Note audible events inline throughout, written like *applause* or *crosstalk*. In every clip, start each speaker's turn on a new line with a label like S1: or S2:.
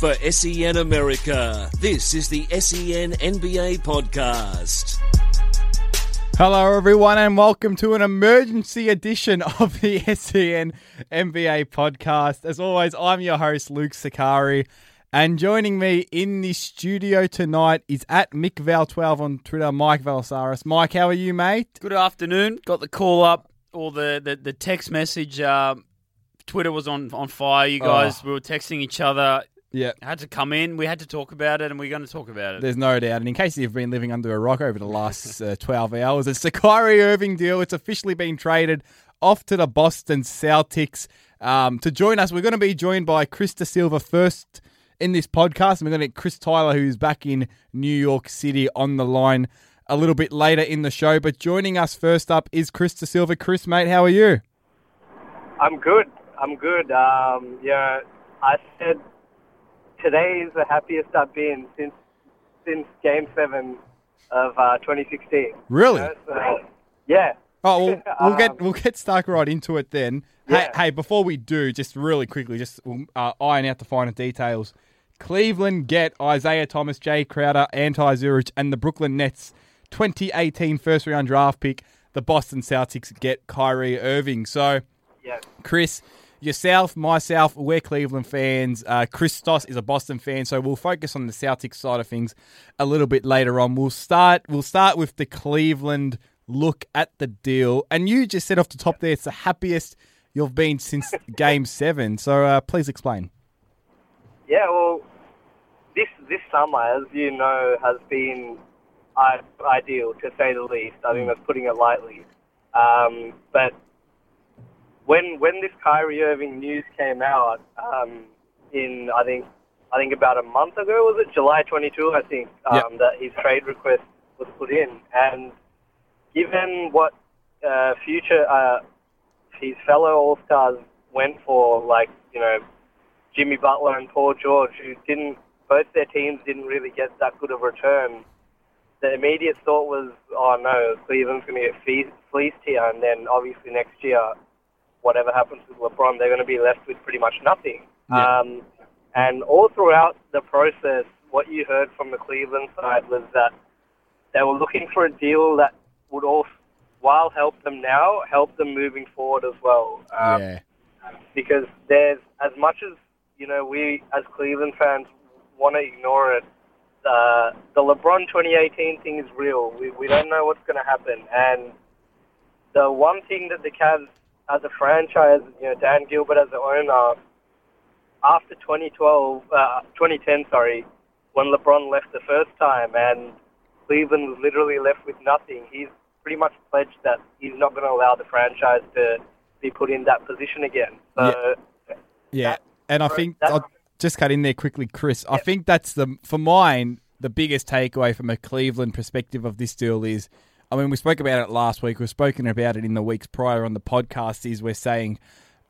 S1: for SEN America. This is the SEN NBA podcast.
S2: Hello, everyone, and welcome to an emergency edition of the *laughs* SEN NBA podcast. As always, I'm your host, Luke Sakari. And joining me in the studio tonight is at MickVal12 on Twitter, Mike Valsaris. Mike, how are you, mate?
S3: Good afternoon. Got the call up or the, the, the text message. Um, Twitter was on, on fire. You guys,
S2: Oh.
S3: we were texting each other.
S2: Yeah.
S3: Had to come in. We had to talk about it, and we're going to talk about it.
S2: There's no doubt. And in case you've been living under a rock over the last uh, 12 hours, it's the Kyrie Irving deal. It's officially been traded off to the Boston Celtics. Um, to join us, we're going to be joined by Chris De Silva first in this podcast. And we're going to get Chris Tyler, who's back in New York City, on the line a little bit later in the show. But joining us first up is Chris De Silva. Chris, mate, how are you?
S4: I'm good. I'm good. Um, yeah, I said today is the happiest I've been since since Game Seven of uh, 2016.
S2: Really?
S4: You know, so, yeah.
S2: Oh, we'll, *laughs* we'll get
S4: Um,
S2: we'll get stuck right into it then.
S4: Yeah.
S2: Hey, hey, before we do, just really quickly, just we'll, uh, iron out the finer details. Cleveland get Isaiah Thomas, Jae Crowder, Ante Zizic, and the Brooklyn Nets 2018 first round draft pick. The Boston Celtics get Kyrie Irving. So,
S4: Yeah.
S2: Chris, yourself, myself, we're Cleveland fans. Uh, Christos is a Boston fan, so we'll focus on the Celtics side of things a little bit later on. We'll start. We'll start with the Cleveland look at the deal, and you just said off the top there, it's the happiest you've been since *laughs* Game Seven. So uh, please explain.
S4: Yeah. Well, this this summer, as you know, has been ideal to say the least. I think that's putting it lightly. Um, but when when this Kyrie Irving news came out um, in I think I think about a month ago was it? July 22 I think um,
S2: Yep.
S4: that his trade request was put in. And given what uh, future uh, his fellow All Stars went for like you know Jimmy Butler and Paul George who didn't both their teams didn't really get that good of return the immediate thought was, oh no, Cleveland's going to get fleeced here, and then obviously next year, whatever happens with LeBron, they're going to be left with pretty much nothing.
S2: Yeah.
S4: Um, and all throughout the process, what you heard from the Cleveland side was that they were looking for a deal that would also, while help them now, help them moving forward as well. Um,
S2: yeah,
S4: because there's as much as you know we as Cleveland fans want to ignore it. Uh, the LeBron 2018 thing is real. We we don't know what's going to happen, and the one thing that the Cavs as a franchise, you know, Dan Gilbert as the owner, after 2012, uh, 2010, sorry, when LeBron left the first time, and Cleveland was literally left with nothing. He's pretty much pledged that he's not going to allow the franchise to be put in that position again. So.
S2: yeah.
S4: that-
S2: And I think I'll just cut in there quickly, Chris. I think that's the for mine the biggest takeaway from a Cleveland perspective of this deal is. I mean, we spoke about it last week. We've spoken about it in the weeks prior on the podcast. Is we're saying,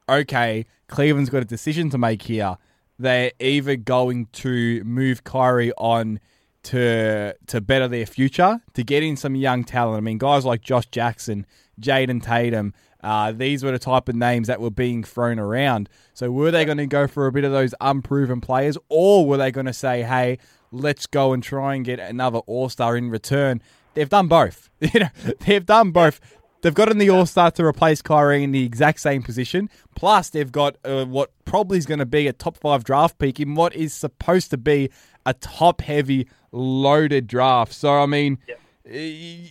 S2: okay, Cleveland's got a decision to make here. They're either going to move Kyrie on to to better their future, to get in some young talent. I mean, guys like Josh Jackson, Jayson Tatum, uh, these were the type of names that were being thrown around. So were they going to go for a bit of those unproven players, or were they going to say, "Hey, let's go and try and get another All Star in return"? They've done both. *laughs* You know, they've done both. They've got in the All Star to replace Kyrie in the exact same position. Plus, they've got uh, what probably is going to be a top five draft pick in what is supposed to be a top heavy, loaded draft. So, I mean, y-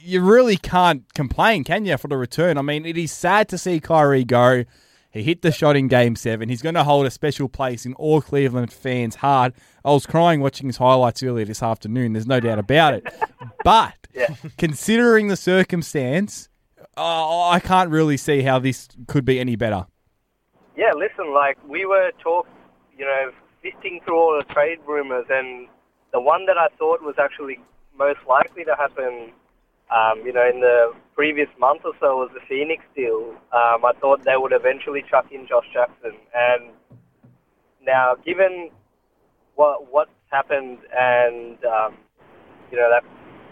S2: you really can't complain, can you, for the return? I mean, it is sad to see Kyrie go. He hit the shot in game seven. He's going to hold a special place in all Cleveland fans' heart. I was crying watching his highlights earlier this afternoon. There's no doubt about it. *laughs* But *laughs* considering the circumstance, uh, I can't really see how this could be any better.
S4: Yeah, listen, like we were talk, you know, sifting through all the trade rumors, and the one that I thought was actually most likely to happen, um, you know, in the previous month or so was the Phoenix deal. Um, I thought they would eventually chuck in Josh Jackson, and now given what what's happened, and um, you know that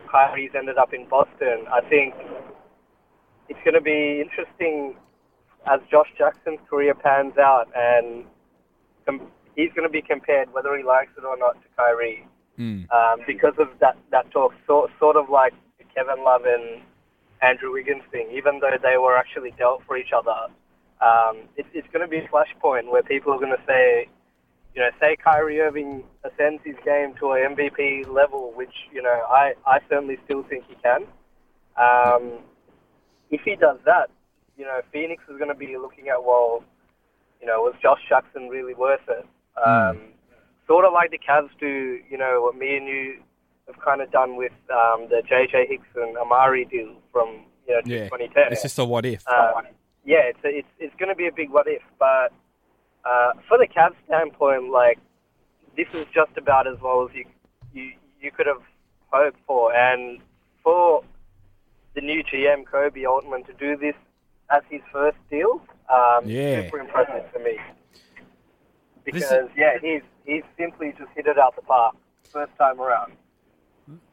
S4: Kyrie's ended up in Boston, I think it's going to be interesting as Josh Jackson's career pans out and he's going to be compared, whether he likes it or not, to Kyrie
S2: Mm.
S4: um, because of that that talk. Sort sort of like the Kevin Love and Andrew Wiggins thing. Even though they were actually dealt for each other, um, it's it's going to be a flashpoint where people are going to say, you know, say Kyrie Irving ascends his game to a MVP level, which you know I I certainly still think he can. Um, if he does that, you know, Phoenix is going to be looking at well, you know, was Josh Jackson really worth it? Um, Sort of like the Cavs do, you know, what me and you have kind of done with um, the JJ Hicks and Amar'e deal from you know
S2: Yeah.
S4: 2010.
S2: It's just a what if.
S4: Uh, yeah, it's it's it's going to be a big what if, but uh, for the Cavs standpoint, like this is just about as well as you you you could have hoped for, and for the new GM Koby Altman to do this as his first deal, um,
S2: Yeah.
S4: super impressive for me.
S3: This is-
S4: Because yeah, he's he's simply just hit it out the park first time around.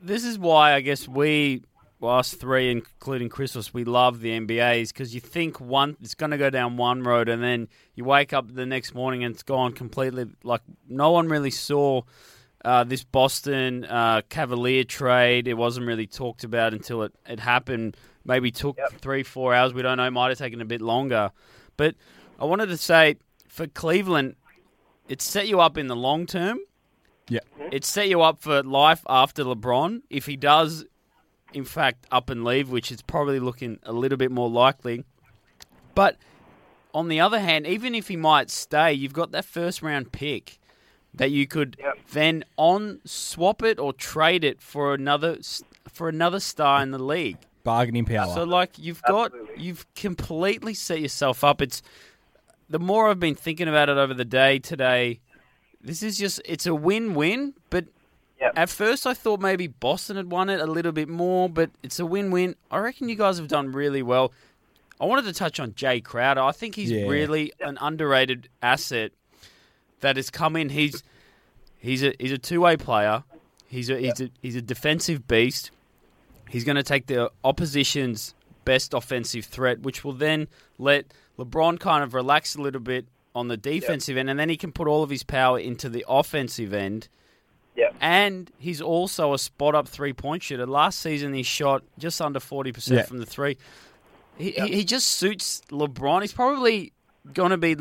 S3: This is why I guess we, well, us three, including Christmas, we love the NBAs because you think one it's going to go down one road, and then you wake up the next morning and it's gone completely. Like no one really saw uh, this Boston uh, Cavalier trade. It wasn't really talked about until it, it happened. Maybe took
S4: Yep.
S3: three, four hours. We don't know. Might have taken a bit longer. But I wanted to say for Cleveland, it set you up in the long term
S2: Yeah.
S3: it set you up for life after LeBron. If he does, in fact, up and leave, which is probably looking a little bit more likely. But on the other hand, even if he might stay, you've got that first round pick that you could
S4: Yep.
S3: then on swap it or trade it for another for another star in the league.
S2: Bargaining power.
S3: So like you've got
S4: Absolutely.
S3: you've completely set yourself up. It's the more I've been thinking about it over the day today, this is just it's a win-win, but
S4: Yep.
S3: at first I thought maybe Boston had won it a little bit more, but it's a win-win. I reckon you guys have done really well. I wanted to touch on Jae Crowder. I think he's
S2: Yeah.
S3: really an underrated asset that has come in. He's he's a he's a two-way player. He's a he's a he's a defensive beast. He's going to take the opposition's best offensive threat, which will then let LeBron kind of relax a little bit on the defensive end, and then he can put all of his power into the offensive end.
S4: Yeah.
S3: And he's also a spot up three point shooter. Last season, he shot just under 40%
S2: Yeah.
S3: from the three. He, he, he just suits LeBron. He's probably going to be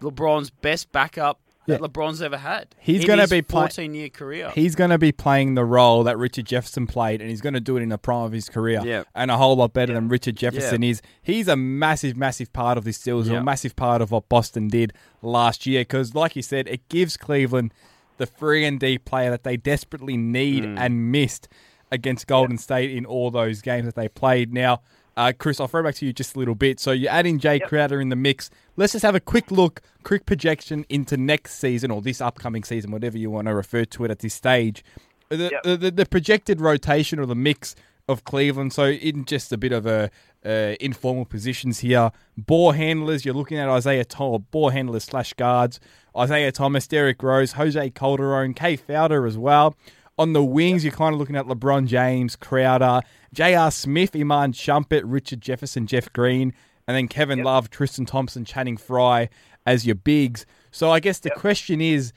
S3: LeBron's best backup that
S2: Yeah.
S3: LeBron's ever had.
S2: He's gonna be play-
S3: 14 year career.
S2: He's going to be playing the role that Richard Jefferson played, and he's going to do it in the prime of his career,
S3: Yeah.
S2: and a whole lot better than Richard Jefferson is. He's a massive, massive part of this Steelers,
S3: Yeah.
S2: a massive part of what Boston did last year. Because, like you said, it gives Cleveland the three and D player that they desperately need
S3: Mm.
S2: and missed against Golden State in all those games that they played. Now, uh, Chris, I'll throw back to you just a little bit. So you add in Jae Crowder in the mix. Let's just have a quick look, quick projection into next season or this upcoming season, whatever you want to refer to it at this stage. The,
S4: Yep.
S2: the, the, the projected rotation or the mix of Cleveland. So in just a bit of a uh, informal positions here, ball handlers. You're looking at Isaiah Thomas, ball handlers slash guards. Isaiah Thomas, Derrick Rose, Jose Calderon, Kay Felder as well. On the wings, you're kind of looking at LeBron James, Crowder, J.R. Smith, Iman Shumpert, Richard Jefferson, Jeff Green, and then Kevin Love, Tristan Thompson, Channing Frye as your bigs. So I guess the question is,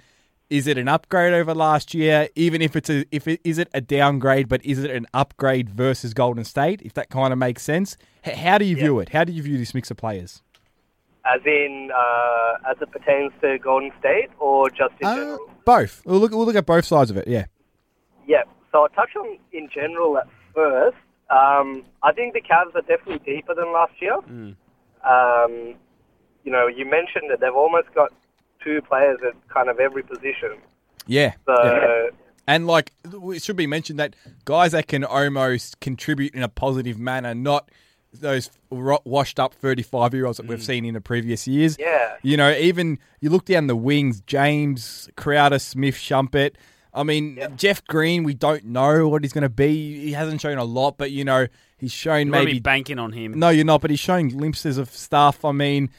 S2: is it an upgrade over last year? Even if it's a, if it is it a downgrade, but is it an upgrade versus Golden State? If that kind of makes sense, H- how do you view it? How do you view this mix of players?
S4: As in, uh, as it pertains to Golden State, or just in
S2: Uh,
S4: general?
S2: both. We'll look. We'll look at both sides of it. Yeah.
S4: Yeah. So I'll touch on in general at first. Um, I think the Cavs are definitely deeper than last year. Um, you know, you mentioned that they've almost got two players at kind of every position.
S2: Yeah.
S4: So
S2: yeah. And like it should be mentioned that guys that can almost contribute in a positive manner, not those washed up thirty-five year olds that we've mm. seen in the previous years.
S4: Yeah.
S2: You know, even you look down the wings, James Crowder, Smith, Shumpert. I mean, Jeff Green. We don't know what he's going to be. He hasn't shown a lot, but you know, he's shown
S3: You won't
S2: maybe
S3: be banking on him.
S2: no, you're not, but he's showing glimpses of stuff. I mean,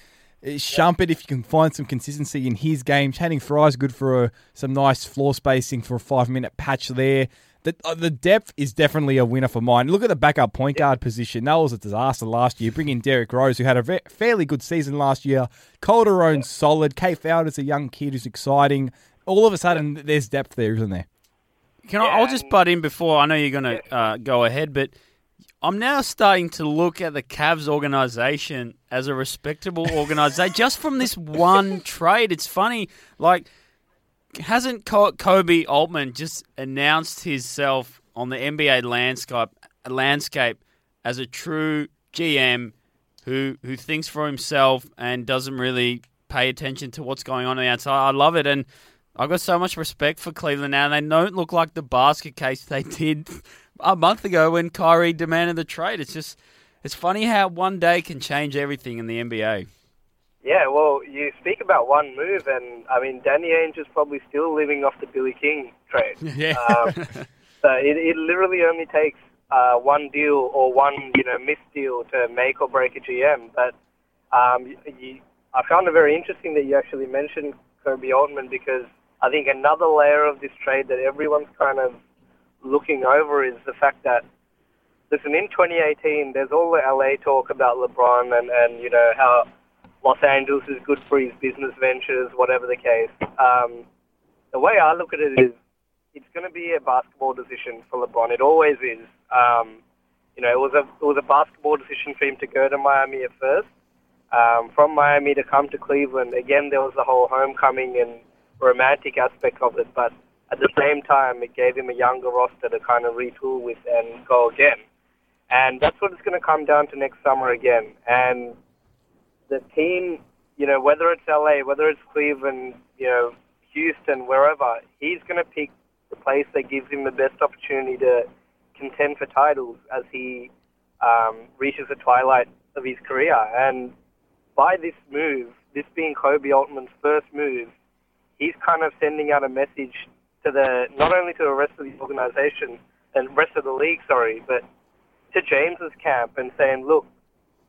S2: Shumpert, if you can find some consistency in his game, Channing Frye's good for a, some nice floor spacing for a five minute patch there. the uh, the depth is definitely a winner for mine. Look at the backup point guard position. That was a disaster last year. Bring in Derrick Rose, who had a ve- fairly good season last year. Calderon's solid. Kay Felder's a young kid who's exciting. All of a sudden, there's depth there, isn't there?
S3: Can I, I'll just butt in before I know you're going to uh, go ahead, but I'm now starting to look at the Cavs organization as a respectable organization just from this one trade. It's funny, like hasn't Koby Altman just announced himself on the NBA landscape landscape as a true GM who who thinks for himself and doesn't really pay attention to what's going on the outside. I love it and I've got so much respect for Cleveland now. They don't look like the basket case they did a month ago when Kyrie demanded the trade. It's just it's funny how one day can change everything in the NBA.
S4: Yeah, well, you speak about one move, and I mean, Danny Ainge is probably still living off the Billy King trade. *laughs*
S3: Yeah.
S4: Um, so it, it literally only takes uh, one deal or one, you know, missed deal to make or break a GM. But um, you, I found it very interesting that you actually mentioned Koby Altman because I think another layer of this trade that everyone's kind of looking over is the fact that listen, in 2018, there's all the LA talk about LeBron and, and you know how Los Angeles is good for his business ventures, whatever the case. Um, the way I look at it is, it's going to be a basketball decision for LeBron. It always is. Um, you know, it was a it was a basketball decision for him to go to Miami at first. Um, from Miami to come to Cleveland, again, there was the whole homecoming and romantic aspect of it, but at the same time, it gave him a younger roster to kind of retool with and go again. And that's what it's going to come down to next summer again. And the team, you know, whether it's LA, whether it's Cleveland, you know, Houston, wherever, he's going to pick the place that gives him the best opportunity to contend for titles as he um, reaches the twilight of his career. And by this move, this being Koby Altman's first move, he's kind of sending out a message to the not only to the rest of the organization and rest of the league, sorry, but to James's camp and saying, look,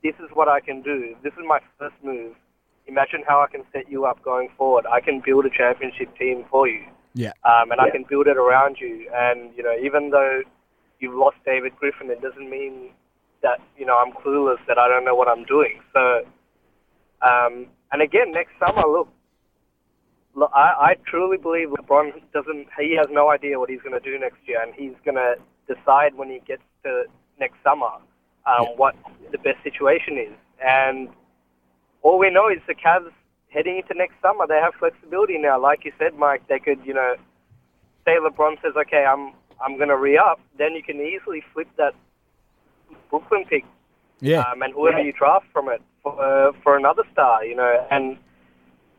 S4: this is what I can do. This is my first move. Imagine how I can set you up going forward. I can build a championship team for you.
S2: Yeah.
S4: Um, and I can build it around you. And, you know, even though you've lost David Griffin, it doesn't mean that, you know, I'm clueless, that I don't know what I'm doing. So, um, and again, next summer, look, look I, I truly believe LeBron doesn't, he has no idea what he's going to do next year. And he's going to decide when he gets to next summer um, what the best situation is. And all we know is the Cavs heading into next summer, they have flexibility now. Like you said, Mike, they could, you know, say LeBron says, okay, I'm I'm going to re-up, then you can easily flip that Brooklyn pick
S2: Yeah.
S4: um, and whoever you draft from it for, uh, for another star, you know. And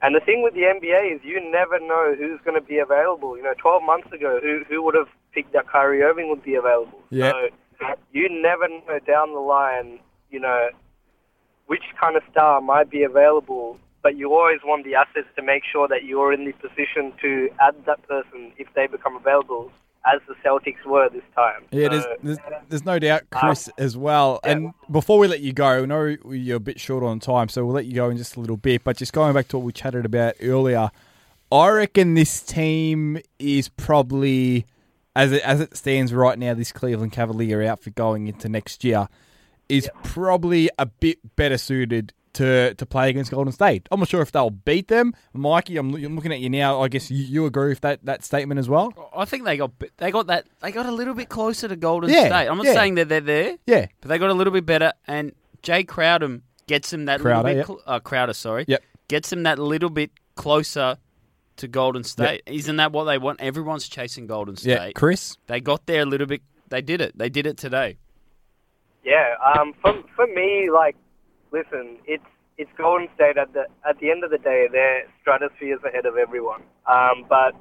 S4: and the thing with the NBA is you never know who's going to be available. You know, 12 months ago, who who would have picked that Kyrie Irving would be available?
S2: Yeah.
S4: So you never know down the line, you know, which kind of star might be available. But you always want the assets to make sure that you're in the position to add that person if they become available, as the Celtics were this time.
S2: Yeah,
S4: So-
S2: there's, there's, there's no doubt, um, Chris, as well. And before we let you go, I know you're a bit short on time, so we'll let you go in just a little bit. But just going back to what we chatted about earlier, I reckon this team is probably, as it, as it stands right now, this Cleveland Cavalier outfit going into next year is probably a bit better suited to, to play against Golden State. I'm not sure if they'll beat them. Mikey, I'm, I'm looking at you now. I guess you, you agree with that, that statement as well?
S3: I think they got they got that they got a little bit closer to Golden
S2: Yeah,
S3: State. I'm not
S2: yeah.
S3: saying that they're there,
S2: Yeah.
S3: but they got a little bit better. And Jae Crowder gets him that
S2: Crowder,
S3: little bit.
S2: yep.
S3: Cl- uh, Crowder, sorry,
S2: Yep.
S3: gets him that little bit closer to Golden State. Isn't that what they want? Everyone's chasing Golden State.
S2: Yeah. Chris?
S3: They got there a little bit. They did it. They did it today.
S4: Yeah, um, for for me, like, listen, it's it's Golden State at the at the end of the day, their stratosphere is ahead of everyone. Um, but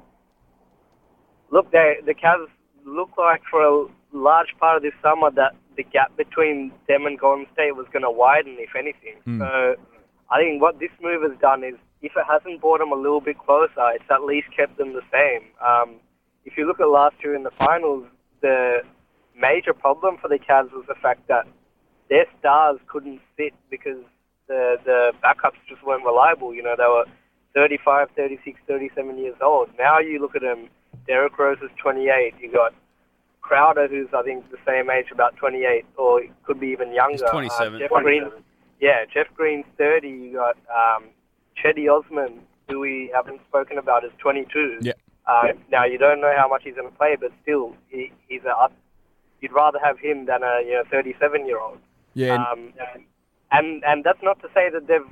S4: look, they the Cavs look like for a large part of this summer that the gap between them and Golden State was going to widen, if anything. So I think what this move has done is, if it hasn't brought them a little bit closer, it's at least kept them the same. Um, if you look at last year in the finals, the major problem for the Cavs was the fact that their stars couldn't fit because the the backups just weren't reliable. You know, they were 35, 36, 37 years old. Now you look at them, Derrick Rose is 28. You got Crowder, who's I think the same age, about 28, or could be even younger.
S3: He's 27.
S4: Uh, Jeff Green, yeah, Jeff Green's 30. You got um, Cedi Osman, who we haven't spoken about, is 22.
S2: Yeah.
S4: Uh, Now you don't know how much he's going to play, but still, he, he's a. You'd rather have him than a you know 37 year old.
S2: Yeah, and-
S4: Um, and and that's not to say that they've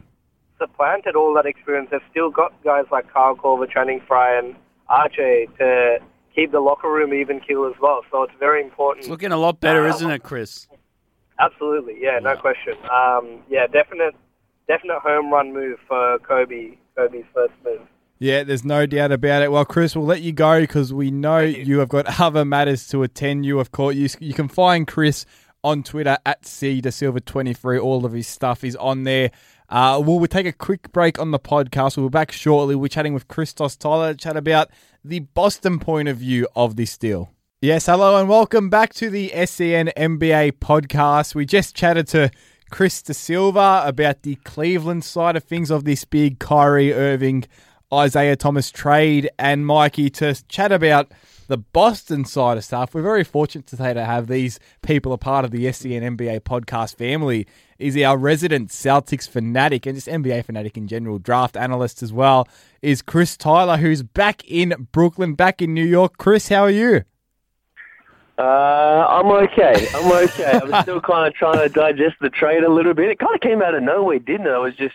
S4: supplanted all that experience. They've still got guys like Kyle Korver, Channing Frye, and Archie to keep the locker room even keel as well. So it's very important.
S3: It's looking a lot better, isn't it, Chris?
S4: Absolutely, yeah, no question. Um, yeah, definite, definite home run move for Koby. Koby's first move.
S2: Yeah, there's no doubt about it. Well, Chris, we'll let you go because we know you. have got other matters to attend. You have caught you. You can find Chris on Twitter at C De Silva 23 All of his stuff is on there. Uh, we'll, we'll take a quick break on the podcast. We'll be back shortly. We're chatting with Christos Tyler to chat about the Boston point of view of this deal. Yes, hello and welcome back to the SEN NBA podcast. We just chatted to Chris De Silva about the Cleveland side of things of this big Kyrie Irving, Isaiah Thomas trade, and Mikey to chat about the Boston side of stuff. We're very fortunate today to have these people a part of the SEN NBA podcast family. Is our resident Celtics fanatic and just NBA fanatic in general, draft analyst as well, is Chris Tyler, who's back in Brooklyn, back in New York. Chris, how are you?
S5: Uh, I'm okay. I'm okay. I'm *laughs* still kind of trying to digest the trade a little bit. It kind of came out of nowhere, didn't it? I was just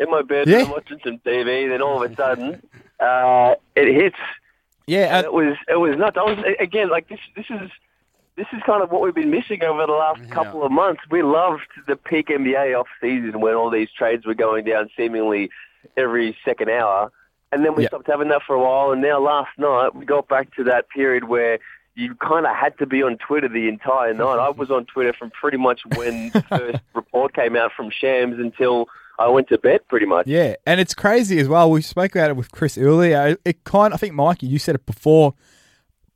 S5: in my bed
S2: Yeah.
S5: watching some TV, then all of a sudden, uh, it hits.
S2: Yeah,
S5: And
S2: uh,
S5: it was it was nuts. I was again like this. This is this is kind of what we've been missing over the last couple of months. We loved the peak NBA off season when all these trades were going down seemingly every second hour, and then we
S2: Yeah.
S5: stopped having that for a while. And now last night we got back to that period where you kind of had to be on Twitter the entire night. I *laughs* was on Twitter from pretty much when the *laughs* first report came out from Shams until I went to bed, pretty much.
S2: Yeah, and it's crazy as well. We spoke about it with Chris earlier. It kind, I think, Mikey, you said it before.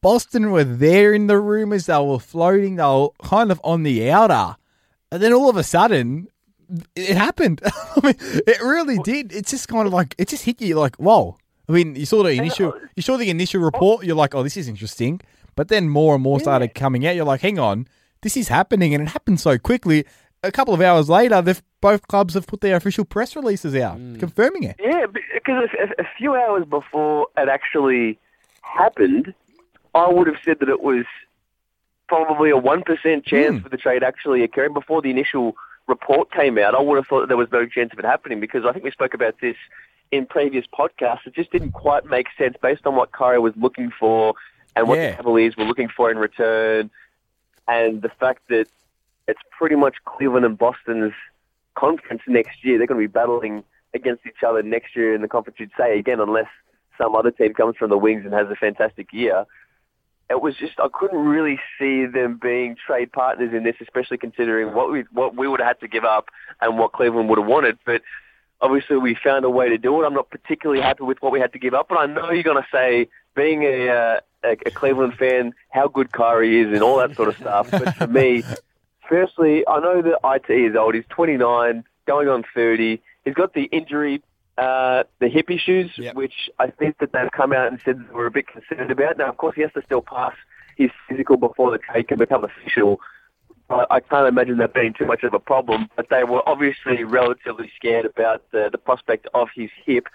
S2: Boston were there in the rumors. They were floating. They were kind of on the outer, and then all of a sudden, it happened. *laughs* I mean, it really did. It's just kind of like it just hit you like, whoa. I mean, you saw the uh, initial, you saw the initial report. You're like, oh, this is interesting. But then more and more started coming out. You're like, hang on, this is happening, and it happened so quickly. A couple of hours later, they've both clubs have put their official press releases out confirming it.
S5: Yeah, because a, a few hours before it actually happened, I would have said that it was probably a one percent chance
S2: Hmm.
S5: for the trade actually occurring. Before the initial report came out, I would have thought that there was no chance of it happening because I think we spoke about this in previous podcasts. It just didn't quite make sense based on what Kyrie was looking for and what
S2: Yeah.
S5: the Cavaliers were looking for in return, and the fact that it's pretty much Cleveland and Boston's conference next year. They're going to be battling against each other next year in the conference. You'd say again, unless some other team comes from the wings and has a fantastic year. It was just I couldn't really see them being trade partners in this, especially considering what we what we would have had to give up and what Cleveland would have wanted. But obviously, we found a way to do it. I'm not particularly happy with what we had to give up, but I know you're going to say, being a, uh, a a Cleveland fan, how good Kyrie is and all that sort of stuff. But for me, firstly, I know that IT is old. He's 29, going on 30. He's got the injury, uh, the hip issues,
S2: Yep.
S5: which I think that they've come out and said that we're a bit concerned about. Now, of course, he has to still pass his physical before the trade can become official. I, I can't imagine that being too much of a problem, but they were obviously relatively scared about the, the prospect of his hip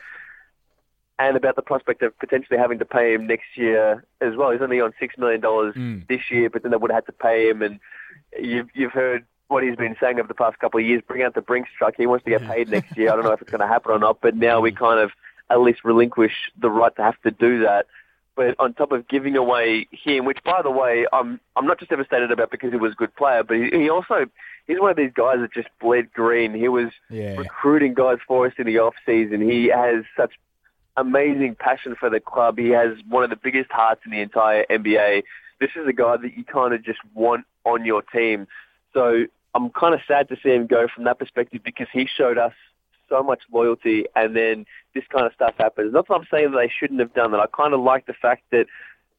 S5: and about the prospect of potentially having to pay him next year as well. He's only on $6 million
S2: Mm.
S5: this year, but then they would have had to pay him. And you've, you've heard what he's been saying over the past couple of years. Bring out the Brinks truck. He wants to get paid next year. I don't know if it's going *laughs* to happen or not, but now we kind of at least relinquish the right to have to do that. But on top of giving away him, which by the way, I'm I'm not just devastated about because he was a good player, but he, he also he's one of these guys that just bled green. He was
S2: Yeah.
S5: recruiting guys for us in the off season. He has such amazing passion for the club. He has one of the biggest hearts in the entire NBA. This is a guy that you kind of just want on your team. So I'm kind of sad to see him go from that perspective because he showed us so much loyalty and then this kind of stuff happens. Not that I'm saying that they shouldn't have done that. I kind of like the fact that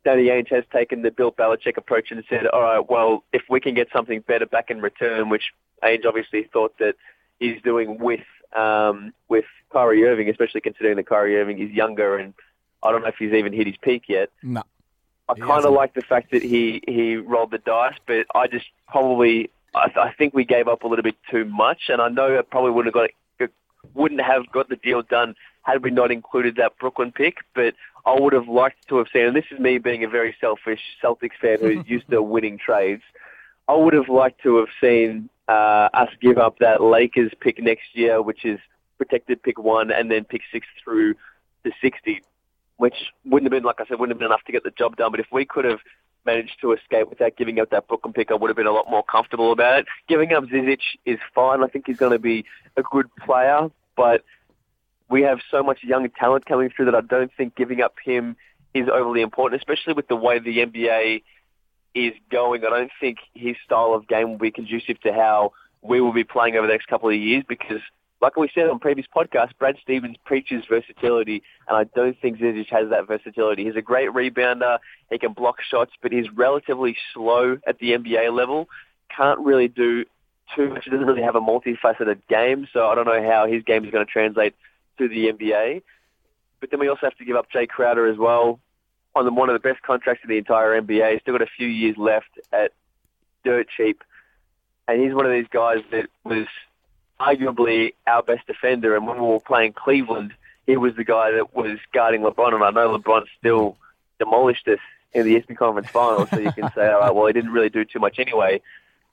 S5: Danny Ainge has taken the Bill Belichick approach and said, all right, well, if we can get something better back in return, which Ainge obviously thought that he's doing with um, with Kyrie Irving, especially considering that Kyrie Irving is younger and I don't know if he's even hit his peak yet.
S2: No.
S5: I kind of like the fact that he he rolled the dice, but I just probably I, I think we gave up a little bit too much, and I know it probably wouldn't have got wouldn't have got the deal done had we not included that Brooklyn pick. But I would have liked to have seen, and this is me being a very selfish Celtics fan who's *laughs* used to winning trades. I would have liked to have seen uh, us give up that Lakers pick next year, which is protected pick one, and then pick six through to 60, which wouldn't have been, like I said, wouldn't have been enough to get the job done. But if we could have managed to escape without giving up that Brooklyn pick, I would have been a lot more comfortable about it. Giving up Zizic is fine. I think he's going to be a good player, but we have so much young talent coming through that I don't think giving up him is overly important, especially with the way the NBA is going. I don't think his style of game will be conducive to how we will be playing over the next couple of years because, like we said on previous podcasts, Brad Stevens preaches versatility, and I don't think Zizic has that versatility. He's a great rebounder. He can block shots, but he's relatively slow at the NBA level. Can't really do too much. He doesn't really have a multifaceted game, so I don't know how his game is going to translate to the NBA. But then we also have to give up Jae Crowder as well on the, one of the best contracts in the entire NBA. He's still got a few years left at dirt cheap. And he's one of these guys that was arguably our best defender. And when we were playing Cleveland, he was the guy that was guarding LeBron. And I know LeBron still demolished us in the Eastern Conference Finals. So you can say, all right, well, he didn't really do too much anyway.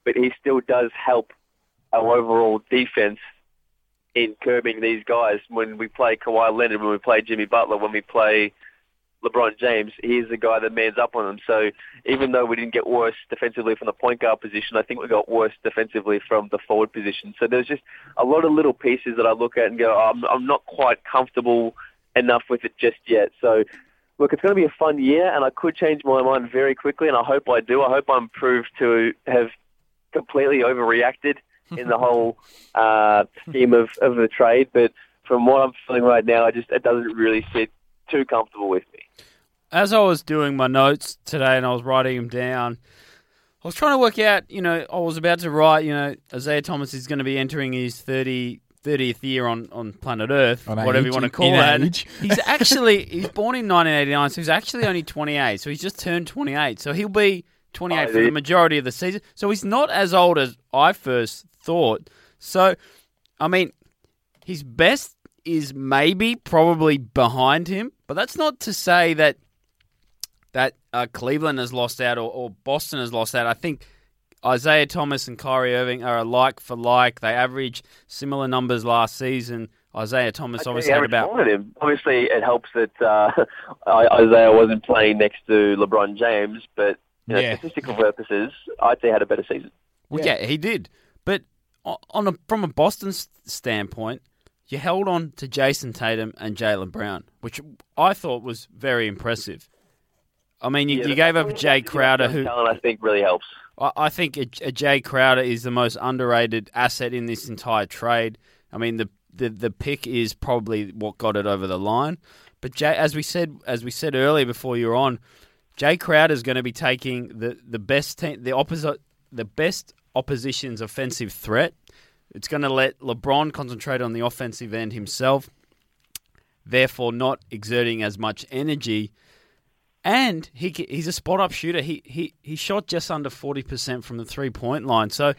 S5: But he still does help our overall defense in curbing these guys. When we play Kawhi Leonard, when we play Jimmy Butler, when we play LeBron James, he's the guy that mans up on them. So even though we didn't get worse defensively from the point guard position, I think we got worse defensively from the forward position. So there's just a lot of little pieces that I look at and go, oh, I'm, I'm not quite comfortable enough with it just yet. So look, it's going to be a fun year, and I could change my mind very quickly, and I hope I do. I hope I'm proved to have completely overreacted in the whole uh, scheme of, of the trade. But from what I'm feeling right now, I just it doesn't really sit too comfortable with me.
S3: As I was doing my notes today and I was writing them down, I was trying to work out, you know, I was about to write, you know, Isaiah Thomas is going to be entering his 30, 30th year on, on planet Earth,
S2: On
S3: whatever
S2: age,
S3: you want to call
S2: in
S3: that.
S2: age. *laughs*
S3: He's actually, he's born in 1989, so he's actually only 28. So he's just turned 28. So he'll be 28
S5: Oh,
S3: for the majority of the season. So he's not as old as I first thought. So, I mean, his best is maybe probably behind him, but that's not to say that that uh, Cleveland has lost out or, or Boston has lost out. I think Isaiah Thomas and Kyrie Irving are alike for like. They average similar numbers last season. Isaiah Thomas obviously had about
S5: more than him. Obviously, it helps that uh, *laughs* Isaiah wasn't playing next to LeBron James, but you know,
S2: Yeah.
S5: statistical purposes, I'd say had a better season.
S3: Well, yeah. he did. But on a, from a Boston standpoint, you held on to Jayson Tatum and Jaylen Brown, which I thought was very impressive. I mean, you,
S5: Yeah,
S3: you gave up
S5: Jae
S3: Crowder, who
S5: I think really helps.
S3: I, I think a, a Jae Crowder is the most underrated asset in this entire trade. I mean, the, the the pick is probably what got it over the line. But Jay, as we said, as we said earlier before you were on, Jae Crowder is going to be taking the, the best team, the opposite, the best opposition's offensive threat. It's going to let LeBron concentrate on the offensive end himself, therefore not exerting as much energy. And he he's a spot up shooter. He he he shot just under forty percent from the three point line. So,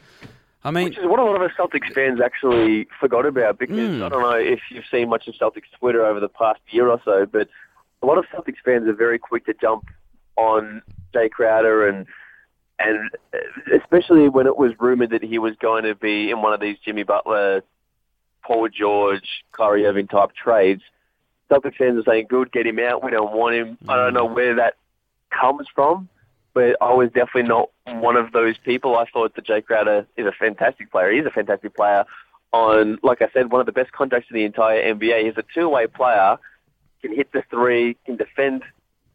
S3: I mean,
S5: Which is what a lot of us Celtics fans actually forgot about because
S3: Mm.
S5: I don't know if you've seen much of Celtics Twitter over the past year or so, but a lot of Celtics fans are very quick to jump on Jae Crowder and and uh, especially when it was rumored that he was going to be in one of these Jimmy Butler, Paul George, Kyrie mm. Irving type trades. Celtics fans are saying, "Good, get him out. We don't want him." I don't mm. know where that comes from, but I was definitely not one of those people. I thought that Jae Crowder is a fantastic player. He's a fantastic player on, like I said, one of the best contracts in the entire NBA. He's a two-way player, can hit the three, can defend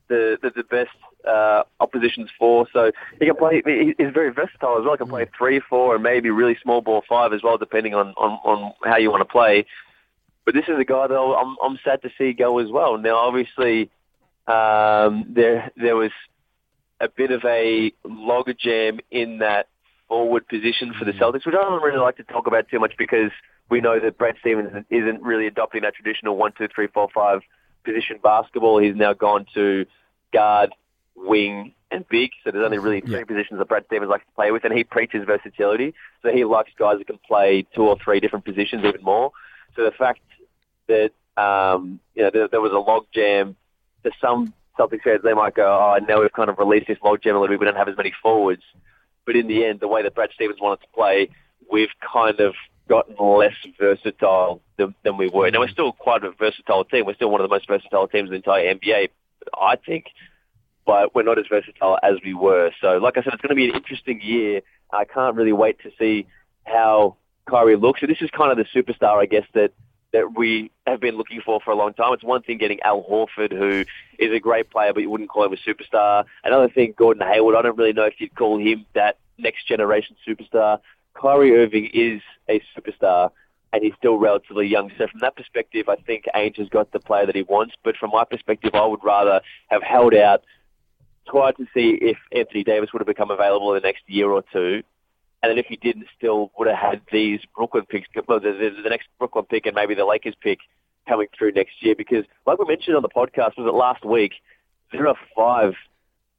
S5: the the, the best uh, opposition's four. So he can play. He's very versatile as well. He can play three, four, and maybe really small ball five as well, depending on on, on how you want to play. But this is a guy that I'm I'm sad to see go as well. Now, obviously, um, there there was a bit of a logjam in that forward position for the Celtics, which I don't really like to talk about too much because we know that Brad Stevens isn't really adopting that traditional one, two, three, four, five position basketball. He's now gone to guard wing, and big. So there's only really three
S2: Yeah.
S5: positions that Brad Stevens likes to play with, and he preaches versatility. So he likes guys that can play two or three different positions even more. So the fact that um, you know there, there was a log jam to some Celtics fans, they might go, "Oh, now we've kind of released this log jam a little bit. We don't have as many forwards." But in the end, the way that Brad Stevens wanted to play, we've kind of gotten less versatile than, than we were. Now we're mm. still quite a versatile team. We're still one of the most versatile teams in the entire NBA, I think. But we're not as versatile as we were. So, like I said, it's going to be an interesting year. I can't really wait to see how Kyrie looks. So this is kind of the superstar, I guess, that that we have been looking for for a long time. It's one thing getting Al Horford, who is a great player, but you wouldn't call him a superstar. Another thing, Gordon Hayward. I don't really know if you'd call him that next generation superstar. Kyrie Irving is a superstar, and he's still relatively young. So from that perspective, I think Ainge has got the player that he wants. But from my perspective, I would rather have held out, tried to see if Anthony Davis would have become available in the next year or two, and then if he didn't, still would have had these Brooklyn picks, well, the, the, the next Brooklyn pick and maybe the Lakers pick coming through next year. Because, like we mentioned on the podcast, was it last week? There are five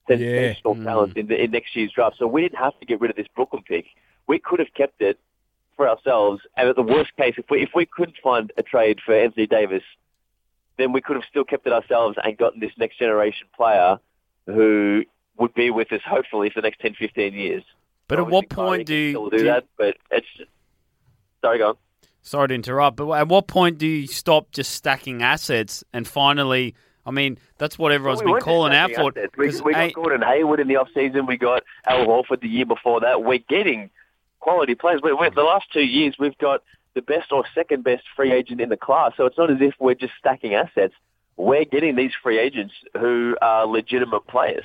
S5: sensational
S3: Yeah.
S5: talents mm. in, the, in next year's draft. So we didn't have to get rid of this Brooklyn pick. We could have kept it for ourselves. And at the worst case, if we if we couldn't find a trade for Anthony Davis, then we could have still kept it ourselves and gotten this next generation player who would be with us hopefully for the next 10, 15 years.
S3: But at what point do you,
S5: still
S3: do
S5: do that? But it's sorry, go on.
S3: Sorry to interrupt, but at what point do you stop just stacking assets and finally? I mean, that's what everyone's
S5: Well, we
S3: been calling out for.
S5: We, we got
S3: ain't-
S5: Gordon Hayward in the off season. We got Al Horford the year before that. We're getting quality players. But the last two years, we've got the best or second best free agent in the class. So it's not as if we're just stacking assets. We're getting these free agents who are legitimate players.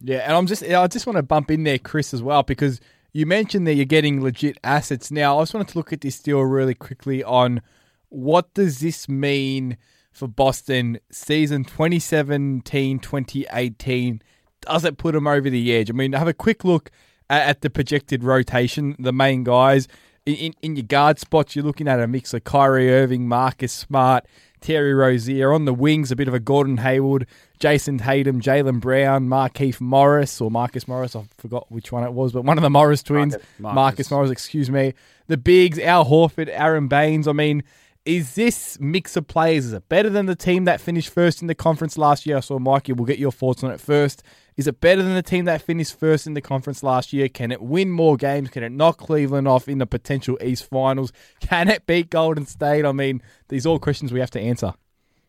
S2: Yeah, and I'm just I just want to bump in there, Chris, as well, because you mentioned that you're getting legit assets. Now, I just wanted to look at this deal really quickly on what does this mean for Boston season 2017-2018? Does it put them over the edge? I mean, have a quick look at, the projected rotation, the main guys. In, in, in your guard spots, you're looking at a mix of Kyrie Irving, Marcus Smart, Terry Rozier. On the wings, a bit of a Gordon Hayward, Jayson Tatum, Jaylen Brown, Markeith Morris, or Marcus Morris. I forgot which one it was, but one of the Morris twins.
S5: Marcus.
S2: Marcus,
S3: Marcus.
S2: Morris, excuse me. The bigs, Al Horford, Aron Baynes. I mean, is this mix of players, is it better than the team that finished first in the conference last year? I saw Mikey, we'll get your thoughts on it first. Is it better than the team that finished first in the conference last year? Can it win more games? Can it knock Cleveland off in the potential East Finals? *laughs* Can it beat Golden State? I mean, these are all questions we have to answer.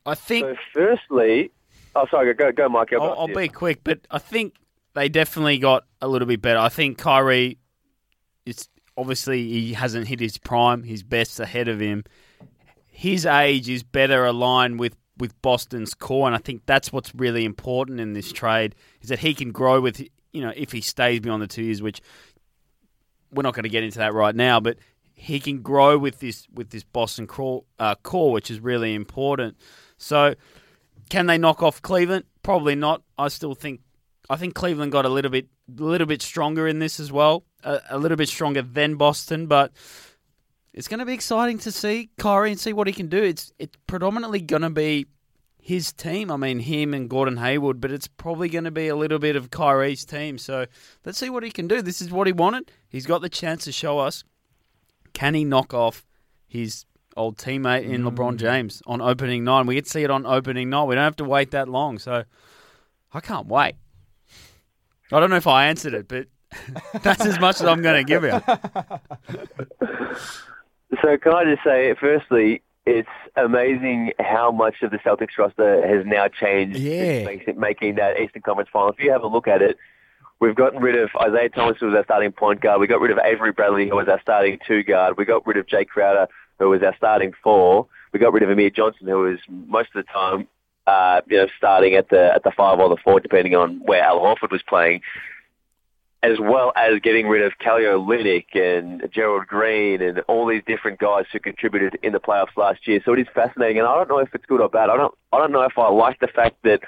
S3: I think
S5: So firstly, oh sorry, go go, Mike.
S3: I'll, I'll be quick, but I think they definitely got a little bit better. I think Kyrie, it's obviously he hasn't hit his prime. His best ahead of him. His age is better aligned with with Boston's core, and I think that's what's really important in this trade is that he can grow with you know if he stays beyond the two years, which we're not going to get into that right now, but he can grow with this with this Boston core, uh, core, which is really important. So, can they knock off Cleveland? Probably not. I still think I think Cleveland got a little bit a little bit stronger in this as well, a, a little bit stronger than Boston, but it's going to be exciting to see Kyrie and see what he can do. It's it's predominantly going to be his team. I mean, him and Gordon Hayward, but it's probably going to be a little bit of Kyrie's team. So let's see what he can do. This is what he wanted. He's got the chance to show us. Can he knock off his old teammate in mm. LeBron James on opening night? We get to see it on opening night. We don't have to wait that long. So I can't wait. I don't know if I answered it, but *laughs* that's as much as I'm going to give you. *laughs*
S5: So can I just say, firstly, it's amazing how much of the Celtics roster has now changed
S2: Yeah.
S5: since making- that Eastern Conference Final. If you have a look at it, we've gotten rid of Isaiah Thomas, who was our starting point guard. We got rid of Avery Bradley, who was our starting two guard. We got rid of Jae Crowder, who was our starting four. We got rid of Amir Johnson, who was most of the time, uh, you know, starting at the at the five or the four, depending on where Al Horford was playing as well as getting rid of Kelly Olynyk and Gerald Green and all these different guys who contributed in the playoffs last year. So it is fascinating, and I don't know if it's good or bad. I don't. I don't know if I like the fact that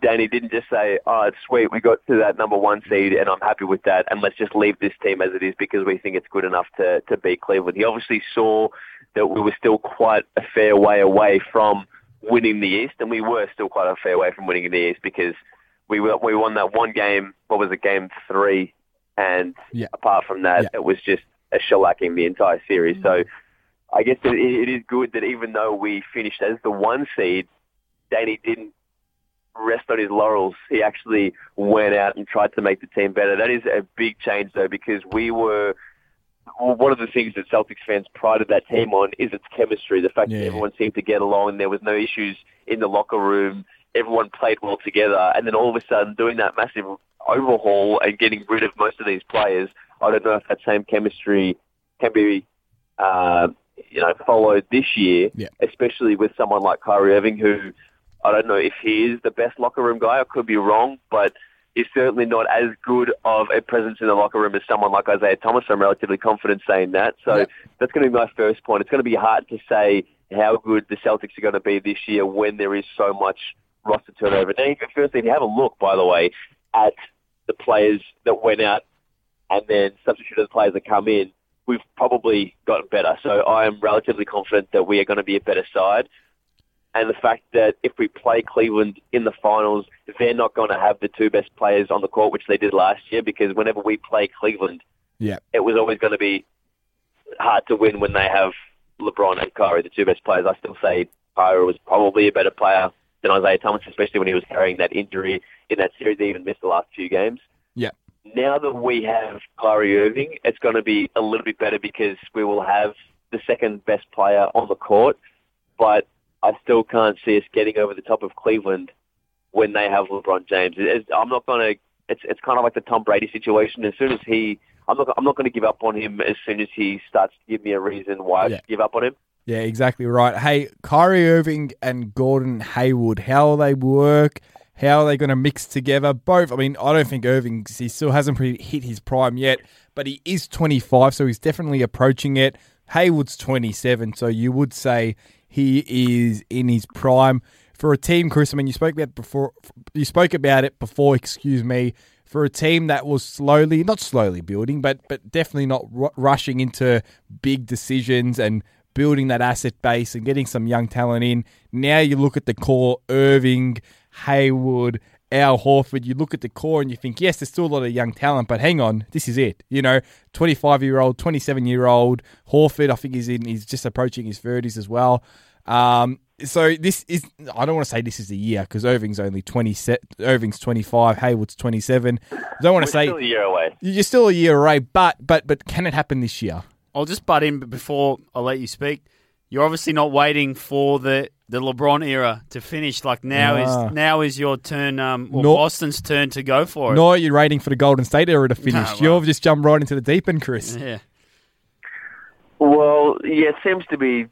S5: Danny didn't just say, "Oh, it's sweet, we got to that number one seed, and I'm happy with that, and let's just leave this team as it is because we think it's good enough to to beat Cleveland." He obviously saw that we were still quite a fair way away from winning the East, and we were still quite a fair way from winning the East because we we won that one game. What was it, game three? And
S2: Yeah.
S5: apart from that,
S2: Yeah.
S5: it was just a shellacking the entire series. So mm-hmm. I guess it, it is good that even though we finished as the one seed, Danny didn't rest on his laurels. He actually went out and tried to make the team better. That is a big change, though, because we were one of the things that Celtics fans prided that team on is its chemistry. The fact
S2: Yeah.
S5: that everyone seemed to get along, and there was no issues in the locker room. Everyone played well together, and then all of a sudden, doing that massive overhaul and getting rid of most of these players, I don't know if that same chemistry can be, uh, you know, followed this year.
S2: Yeah.
S5: Especially with someone like Kyrie Irving, who I don't know if he is the best locker room guy. I could be wrong, but he's certainly not as good of a presence in the locker room as someone like Isaiah Thomas. I'm relatively confident saying that. So
S2: Yeah.
S5: that's going to be my first point. It's going to be hard to say how good the Celtics are going to be this year when there is so much roster turnover. Now, firstly, if you have a look, by the way, at the players that went out and then substituted the players that come in, we've probably gotten better. So I am relatively confident that we are going to be a better side. And the fact that if we play Cleveland in the finals, they're not going to have the two best players on the court, which they did last year, because whenever we play Cleveland,
S2: Yeah.
S5: it was always going to be hard to win when they have LeBron and Kyrie, the two best players. I still say Kyrie was probably a better player than Isaiah Thomas, especially when he was carrying that injury in that series. He even missed the last few games.
S2: Yeah.
S5: Now that we have Kyrie Irving, it's going to be a little bit better because we will have the second best player on the court, but I still can't see us getting over the top of Cleveland when they have LeBron James. It's- I'm not going to. It's it's kind of like the Tom Brady situation. As soon as he, I'm not I'm not going to give up on him. As soon as he starts to give me a reason why I should give up on him.
S2: Yeah, exactly right. Hey, Kyrie Irving and Gordon Hayward, how will they work? How are they going to mix together? Both. I mean, I don't think Irving, he still hasn't hit his prime yet, but he is 25, so he's definitely approaching it. Hayward's 27, so you would say he is in his prime. For a team, Chris, I mean, you spoke about before. You spoke about it before. Excuse me. For a team that was slowly, not slowly building, but but definitely not ru- rushing into big decisions and building that asset base and getting some young talent in. Now you look at the core: Irving, Hayward, Al Horford. You look at the core and you think, yes, there's still a lot of young talent, but hang on, this is it. You know, 25 year old, 27 year old Horford. I think he's in. He's just approaching his 30s as well. Um, so this is. I don't want to say this is the year because Irving's only 20. Irving's 25. Hayward's 27. I don't want
S5: We're
S2: to say
S5: still a year away.
S2: you're still a year away, but but but can it happen this year?
S3: I'll just butt in before I let you speak. You're obviously not waiting for the, the LeBron era to finish. Like now
S2: Nah.
S3: is now is your turn, um, or
S2: Nor-
S3: Boston's turn to go for it.
S2: Nor are you waiting for the Golden State era to *laughs* finish.
S3: No, well-
S2: You've just jumped right into the deep end, Chris.
S3: Yeah,
S5: Well, yeah, it seems to be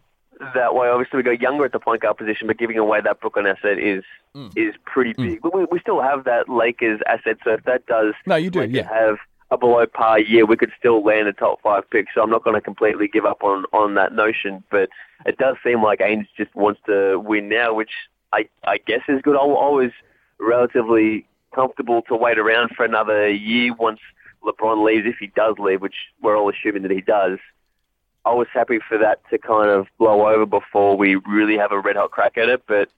S5: that way. Obviously, we go younger at the point guard position, but giving away that Brooklyn asset is
S2: Mm.
S5: is pretty big. But we, we still have that Lakers asset, so if that does
S2: No, you do,
S5: we
S2: yeah.
S5: have a below par year, we could still land a top five pick. So I'm not going to completely give up on on that notion, but it does seem like Ainge just wants to win now, which I I guess is good. I, I was relatively comfortable to wait around for another year once LeBron leaves, if he does leave, which we're all assuming that he does. I was happy for that to kind of blow over before we really have a red hot crack at it, but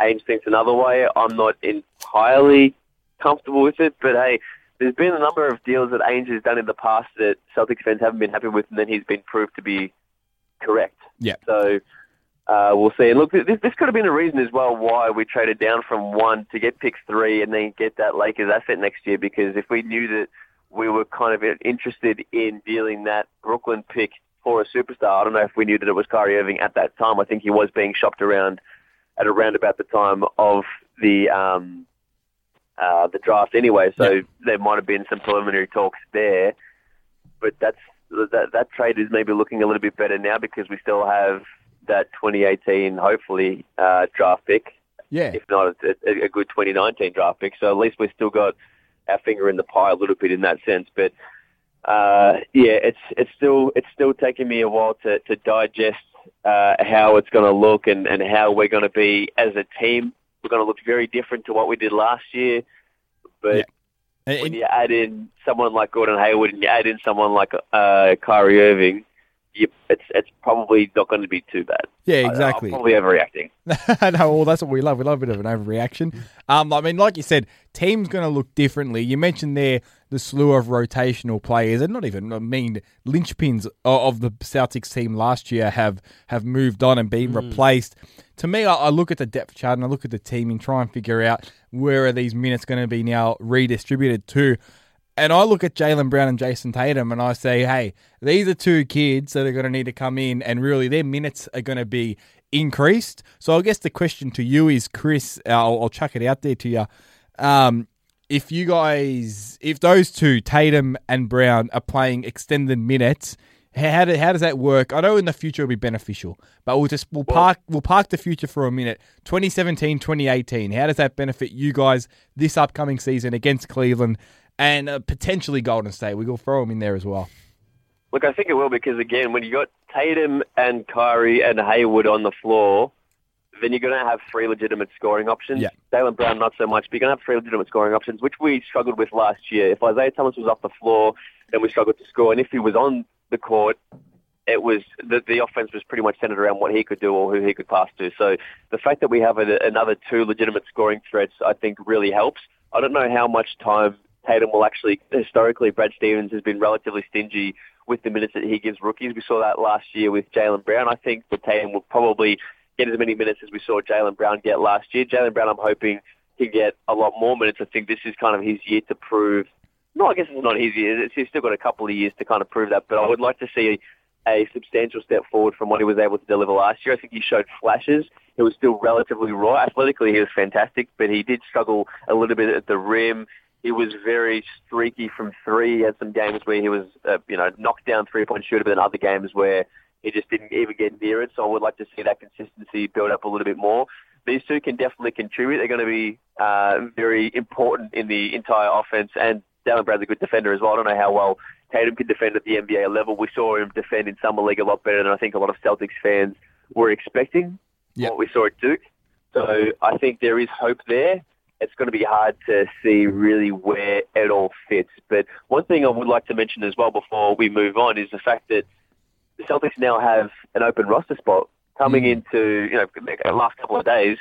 S5: Ainge thinks another way. I'm not entirely comfortable with it, but hey, there's been a number of deals that Ainge has done in the past that Celtics fans haven't been happy with, and then he's been proved to be correct.
S2: Yeah.
S5: So uh, we'll see. And look, this, this could have been a reason as well why we traded down from one to get pick three and then get that Lakers asset next year. Because if we knew that we were kind of interested in dealing that Brooklyn pick for a superstar, I don't know if we knew that it was Kyrie Irving at that time. I think he was being shopped around at around about the time of the um, uh, the draft anyway. So there might have been some preliminary talks there, but that's that that trade is maybe looking a little bit better now because we still have that 2018 hopefully uh, draft pick,
S2: Yeah.
S5: if not a, a, a good 2019 draft pick. So at least we've still got our finger in the pie a little bit in that sense, but. Uh, yeah, it's it's still it's still taking me a while to, to digest uh, how it's going to look and, and how we're going to be as a team. We're going to look very different to what we did last year. But
S2: Yeah. And-
S5: when you add in someone like Gordon Hayward and you add in someone like uh, Kyrie Irving, yep, it's it's probably not going to be too bad.
S2: Yeah,
S5: I- I'm
S2: exactly.
S5: probably overreacting. *laughs*
S2: no, well, that's what we love. We love a bit of an overreaction. Um, I mean, like you said, teams going to look differently. You mentioned there the slew of rotational players, and not even I mean linchpins of the Celtics team last year have have moved on and been replaced. To me, I, I look at the depth chart and I look at the team and try and figure out where are these minutes going to be now redistributed to. And I look at Jaylen Brown and Jayson Tatum and I say, hey, these are two kids that are going to need to come in and really their minutes are going to be increased. So I guess the question to you is, Chris, I'll, I'll chuck it out there to you. Um, if you guys, if those two, Tatum and Brown, are playing extended minutes, how, do, how does that work? I know in the future it'll be beneficial, but we'll just we'll park we'll park the future for a minute. 2017, 2018. How does that benefit you guys this upcoming season against Cleveland and uh, potentially Golden State? We'll throw them in there as well.
S5: Look, I think it will because again, when you got Tatum and Kyrie and Hayward on the floor, then you're going to have three legitimate scoring options.
S2: Yeah.
S5: Jaylen Brown, not so much, but you're going to have three legitimate scoring options, which we struggled with last year. If Isaiah Thomas was off the floor, then we struggled to score, and if he was on the court, it was the, the offense was pretty much centered around what he could do or who he could pass to. So the fact that we have a, another two legitimate scoring threats, I think, really helps. I don't know how much time Tatum will actually. Historically, Brad Stevens has been relatively stingy with the minutes that he gives rookies. We saw that last year with Jaylen Brown. I think that Tatum will probably get as many minutes as we saw Jaylen Brown get last year. Jaylen Brown, I'm hoping he get a lot more minutes. I think this is kind of his year to prove. No, I guess it's not his year. He's still got a couple of years to kind of prove that. But I would like to see a substantial step forward from what he was able to deliver last year. I think he showed flashes. He was still relatively raw. Athletically, he was fantastic, but he did struggle a little bit at the rim. He was very streaky from three. He had some games where he was, uh, you know, knocked down three-point shooter, but then other games where he just didn't even get near it. So I would like to see that consistency build up a little bit more. These two can definitely contribute. They're going to be uh, very important in the entire offense. And Jaylen Brown's a good defender as well. I don't know how well Tatum can defend at the NBA level. We saw him defend in summer league a lot better than I think a lot of Celtics fans were expecting.
S2: Yep.
S5: What we saw at Duke. So I think there is hope there. It's going to be hard to see really where it all fits. But one thing I would like to mention as well before we move on is the fact that the Celtics now have an open roster spot coming into you know the last couple of days.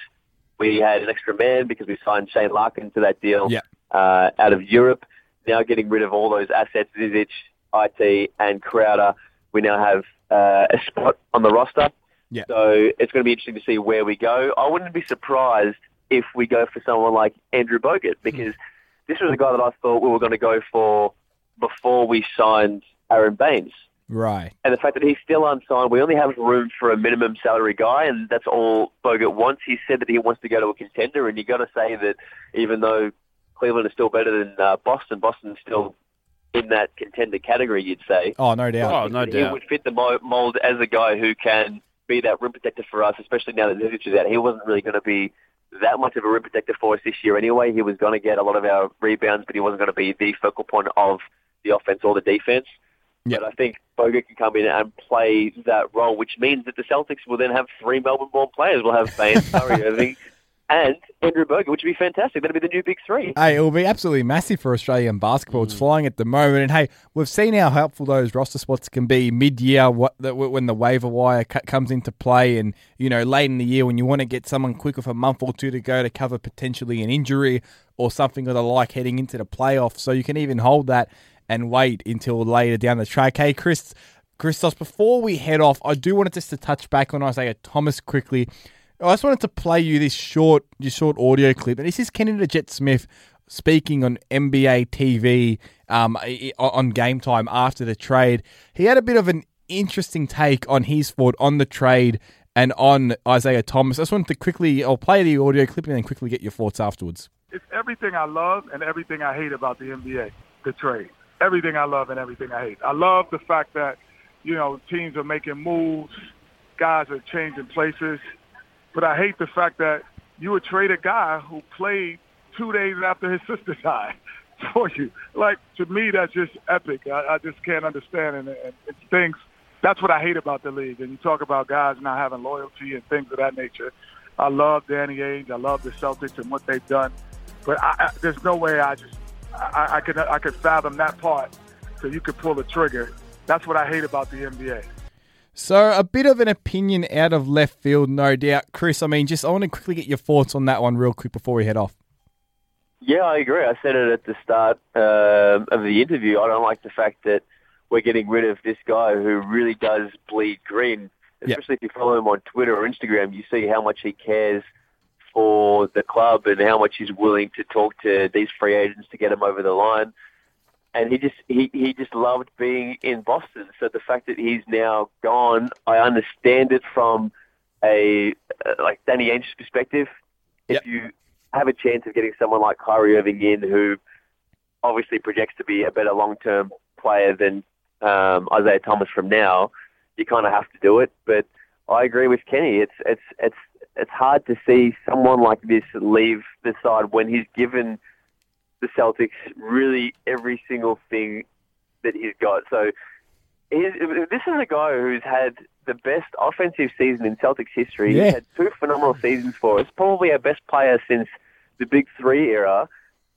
S5: We had an extra man because we signed Shane Larkin to that deal
S2: Yeah.
S5: uh, out of Europe. Now getting rid of all those assets, Zizic, IT, and Crowder, we now have uh, a spot on the roster.
S2: Yeah.
S5: So it's going to be interesting to see where we go. I wouldn't be surprised if we go for someone like Andrew Bogut because this was a guy that I thought we were going to go for before we signed Aron Baynes.
S2: Right.
S5: And the fact that he's still unsigned, we only have room for a minimum salary guy, and that's all Bogut wants. He said that he wants to go to a contender, and you've got to say that even though Cleveland is still better than uh, Boston, Boston's still in that contender category, you'd say.
S2: Oh, no doubt.
S3: Oh, no
S5: he
S3: doubt.
S5: He would fit the mold as a guy who can be that rim protector for us, especially now that Zizic is out. He wasn't really going to be that much of a rim protector for us this year anyway. He was going to get a lot of our rebounds, but he wasn't going to be the focal point of the offense or the defense.
S2: Yeah.
S5: But I think Bogut can come in and play that role, which means that the Celtics will then have three Melbourne-born players. We'll have Baynes, *laughs* Kyrie, Irving, and Andrew Bogut, which would be fantastic. That'd be the new big three.
S2: Hey, it will be absolutely massive for Australian basketball. It's mm. flying at the moment, and hey, we've seen how helpful those roster spots can be mid-year when the waiver wire comes into play, and you know late in the year when you want to get someone quick with a month or two to go to cover potentially an injury or something of the like heading into the playoffs. So you can even hold that and wait until later down the track. Hey, Chris. Christos, before we head off, I do want just to touch back on Isaiah Thomas quickly. I just wanted to play you this short, this short audio clip, and this is Kenny the Jet Smith speaking on NBA TV um, on Game Time after the trade. He had a bit of an interesting take on his thought on the trade and on Isaiah Thomas. I just wanted to quickly, I'll play the audio clip and then quickly get your thoughts afterwards.
S6: it's everything I love and everything I hate about the NBA, the trade. Everything I love and everything I hate. I love the fact that, you know, teams are making moves, guys are changing places, but I hate the fact that you would trade a guy who played two days after his sister *laughs* died for you. Like, to me, that's just epic. I, I just can't understand, and it, it stinks. That's what I hate about the league. And you talk about guys not having loyalty and things of that nature. I love Danny Ainge. I love the Celtics and what they've done. But I, I, there's no way I just I, I could I could fathom that part. So you could pull the trigger. That's what I hate about the NBA.
S2: So a bit of an opinion out of left field, no doubt, Chris. I mean, just I want to quickly get your thoughts on that one real quick before we head off.
S5: Yeah, I agree. I said it at the start um of the interview. I don't like the fact that we're getting rid of this guy who really does bleed green. Especially if you follow him on Twitter or Instagram, you see how much he cares for the club and how much he's willing to talk to these free agents to get him over the line. And he just he, he just loved being in Boston. So the fact that he's now gone, I understand it from a uh, like Danny Ainge's perspective.
S2: Yep.
S5: If you have a chance of getting someone like Kyrie Irving in, who obviously projects to be a better long-term player than um, Isaiah Thomas from now, you kind of have to do it. But I agree with Kenny. It's it's it's it's hard to see someone like this leave the side when he's given the Celtics really every single thing that he's got. So he's, this is a guy who's had the best offensive season in Celtics history.
S2: Yeah.
S5: He's had two phenomenal seasons for us. Probably our best player since the Big Three era,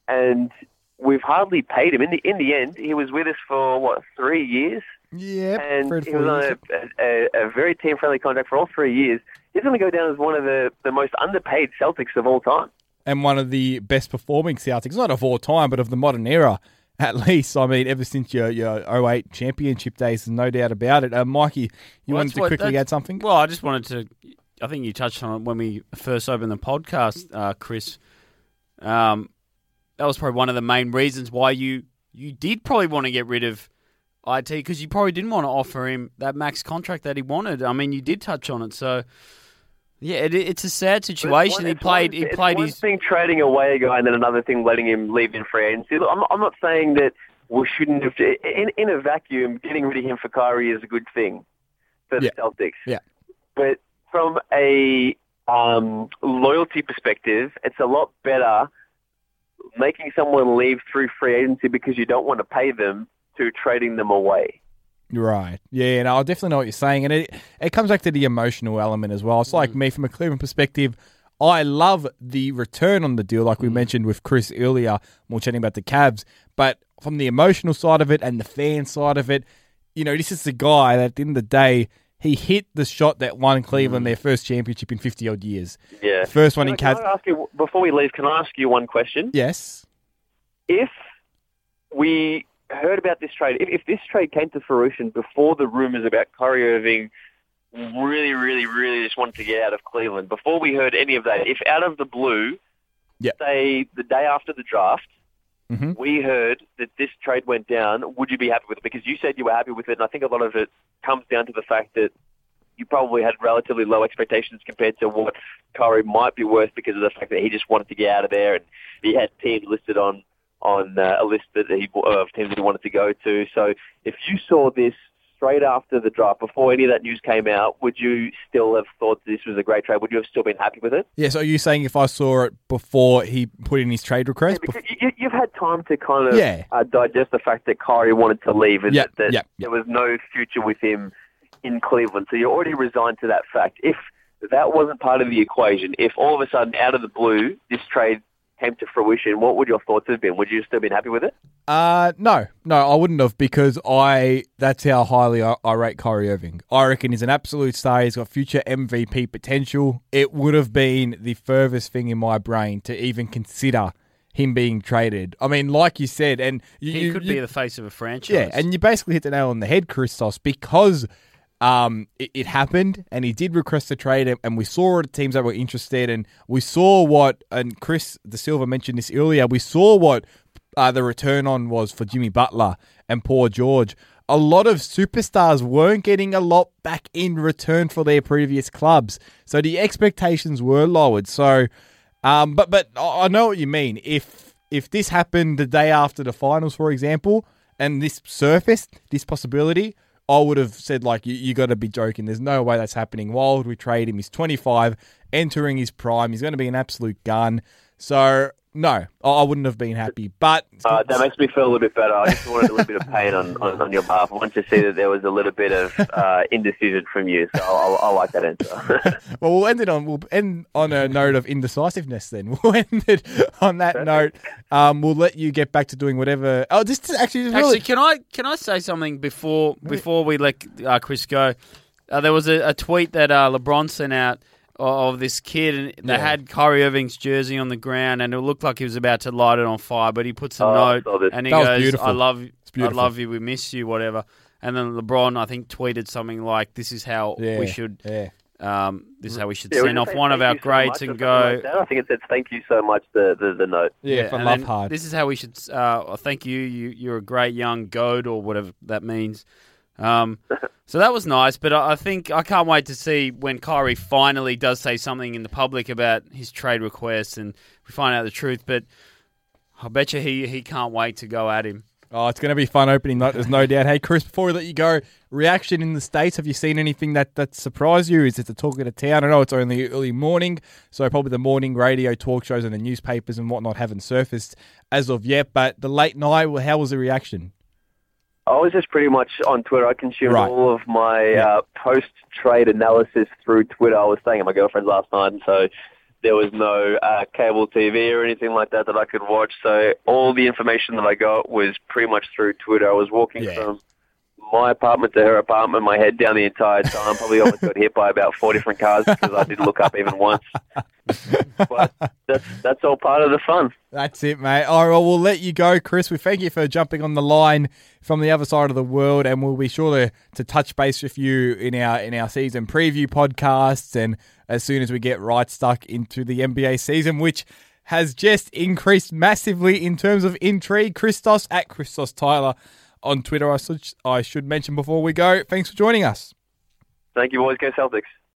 S5: and we've hardly paid him. In the in the end, he was with us for what three years,
S2: Yeah,
S5: and he was on a, a, a very team friendly contract for all three years. He's going to go down as one of the, the most underpaid Celtics of all time.
S2: And one of the best performing Celtics, not of all time, but of the modern era, at least. I mean, ever since your your 08 championship days, there's no doubt about it. Uh, Mikey, you
S3: Well,
S2: wanted to
S3: what-
S2: quickly add something?
S3: Well, I just wanted to. I think you touched on it when we first opened the podcast, uh, Chris. Um, that was probably one of the main reasons why you you did probably want to get rid of it because you probably didn't want to offer him that max contract that he wanted. I mean, you did touch on it, so yeah, it, it's a sad situation.
S5: one-
S3: he played.
S5: one-
S3: he played
S5: one
S3: his.
S5: thing trading away a guy, and then another thing letting him leave in free agency. Look, I'm, I'm not saying that we shouldn't have. In, in a vacuum, getting rid of him for Kyrie is a good thing for the
S2: Yeah.
S5: Celtics.
S2: Yeah.
S5: But from a um, loyalty perspective, it's a lot better making someone leave through free agency because you don't want to pay them to trading them away.
S2: Right. Yeah, no, I definitely know what you're saying. And it, it comes back to the emotional element as well. It's
S3: Mm.
S2: like me from a Cleveland perspective. I love the return on the deal, like we
S3: Mm.
S2: mentioned with Chris earlier. We're chatting about the Cavs, but from the emotional side of it and the fan side of it, you know, this is the guy that at the end of the day, he hit the shot that won
S3: Mm.
S2: Cleveland their first championship in 50 odd years.
S5: Yeah.
S2: First one in
S5: Can I-
S2: Cavs.
S5: Can I ask you before we leave? Can I ask you one question?
S2: Yes.
S5: if we heard about this trade, if, if this trade came to fruition before the rumors about Kyrie Irving really, really, really just wanted to get out of Cleveland, before we heard any of that, if out of the blue,
S2: Yeah.
S5: say the day after the draft,
S2: Mhm.
S5: we heard that this trade went down, would you be happy with it? Because you said you were happy with it, and I think a lot of it comes down to the fact that you probably had relatively low expectations compared to what Kyrie might be worth because of the fact that he just wanted to get out of there, and he had teams listed on on uh, a list that he of teams that he wanted to go to. So if you saw this straight after the draft, before any of that news came out, would you still have thought this was a great trade? Would you have still been happy with it?
S2: Yeah, so are you saying if I saw it before he put in his trade request?
S5: Because you, you've had time to kind of
S2: Yeah.
S5: uh, digest the fact that Kyrie wanted to leave and
S2: Yeah,
S5: that, that
S2: yeah,
S5: there was no future with him in Cleveland. So you're already resigned to that fact. If that wasn't part of the equation, if all of a sudden, out of the blue, this trade came to fruition, what would your thoughts have been? Would you have still been happy with it?
S2: Uh, no, no, I wouldn't have because I that's how highly I, I rate Kyrie Irving. I reckon he's an absolute star. He's got future MVP potential. It would have been the furthest thing in my brain to even consider him being traded. I mean, like you said, and you,
S3: He could
S2: you-
S3: be the face of a franchise.
S2: yeah, and you basically hit the nail on the head, Christos, because um, it, it happened and he did request a trade, and, we saw teams that were interested, and we saw what, and Chris De Silva mentioned this earlier, we saw what uh, the return on was for Jimmy Butler and Paul George. A lot of superstars weren't getting a lot back in return for their previous clubs, so the expectations were lowered. So, um, but but I know what you mean. If if this happened the day after the finals, for example, and this surfaced this possibility, I would have said like you, you got to be joking. There's no way that's happening. Why would we trade him? He's 25, entering his prime. He's going to be an absolute gun. So no, I- I wouldn't have been happy. But
S5: Uh, that makes me feel a little bit better. I just wanted a little bit of pain on, on, on your behalf. I wanted to see that there was a little bit of uh, indecision from you, so I, I like that answer. *laughs*
S2: well, we'll end it on we'll end on a note of indecisiveness. Then *laughs* we'll end it on that note. Um, we'll let you get back to doing whatever. Oh, this is actually really
S3: Actually, can I can I say something before before we let uh, Chris go? Uh, there was a, a tweet that uh, LeBron sent out of, of this kid, and they
S2: Yeah.
S3: had Kyrie Irving's jersey on the ground, and it looked like he was about to light it on fire. But he puts a
S5: Oh,
S3: note,
S5: saw this.
S3: and he
S2: That
S3: goes, "I love, I love you. We miss you. Whatever." And then LeBron, I think, tweeted something like, "This is how
S2: Yeah,
S3: we should."
S2: Yeah.
S3: Um, this is how we should
S5: Yeah,
S3: send off one of our
S5: you so
S3: greats and go.
S5: like. I think it said thank you so much. The the, the note.
S2: Yeah, for
S3: and
S2: love hard.
S3: This is how we should. Uh, thank you. You you're a great young goat or whatever that means. Um, so that was nice, but I, think I can't wait to see when Kyrie finally does say something in the public about his trade request and we find out the truth. But I bet you he he can't wait to go at him.
S2: Oh, it's going to be fun opening night. There's no *laughs* doubt. Hey, Chris, before we let you go, reaction in the states. Have you seen anything that that surprised you? Is it the talk of the town? I know it's only early morning, so probably the morning radio talk shows and the newspapers and whatnot haven't surfaced as of yet. But the late night, well, how was the reaction?
S5: I was just pretty much on Twitter. I consumed
S2: Right.
S5: all of my
S2: Yeah.
S5: uh, post-trade analysis through Twitter. I was staying at my girlfriend's last night, and so there was no uh, cable TV or anything like that that I could watch. So all the information that I got was pretty much through Twitter. I was walking
S2: Yeah.
S5: from my apartment to her apartment, my head down the entire time. Probably almost got hit by about four different cars because I didn't look up even once. But that's that's all part of the fun.
S2: That's it, mate. All right, well, we'll let you go, Chris. We thank you for jumping on the line from the other side of the world, and we'll be sure to, to touch base with you in our in our season preview podcasts, and as soon as we get right stuck into the NBA season, which has just increased massively in terms of intrigue. Christos at Christos Tyler on Twitter. I should I should mention before we go. Thanks for joining us.
S5: Thank you, boys. Go Celtics.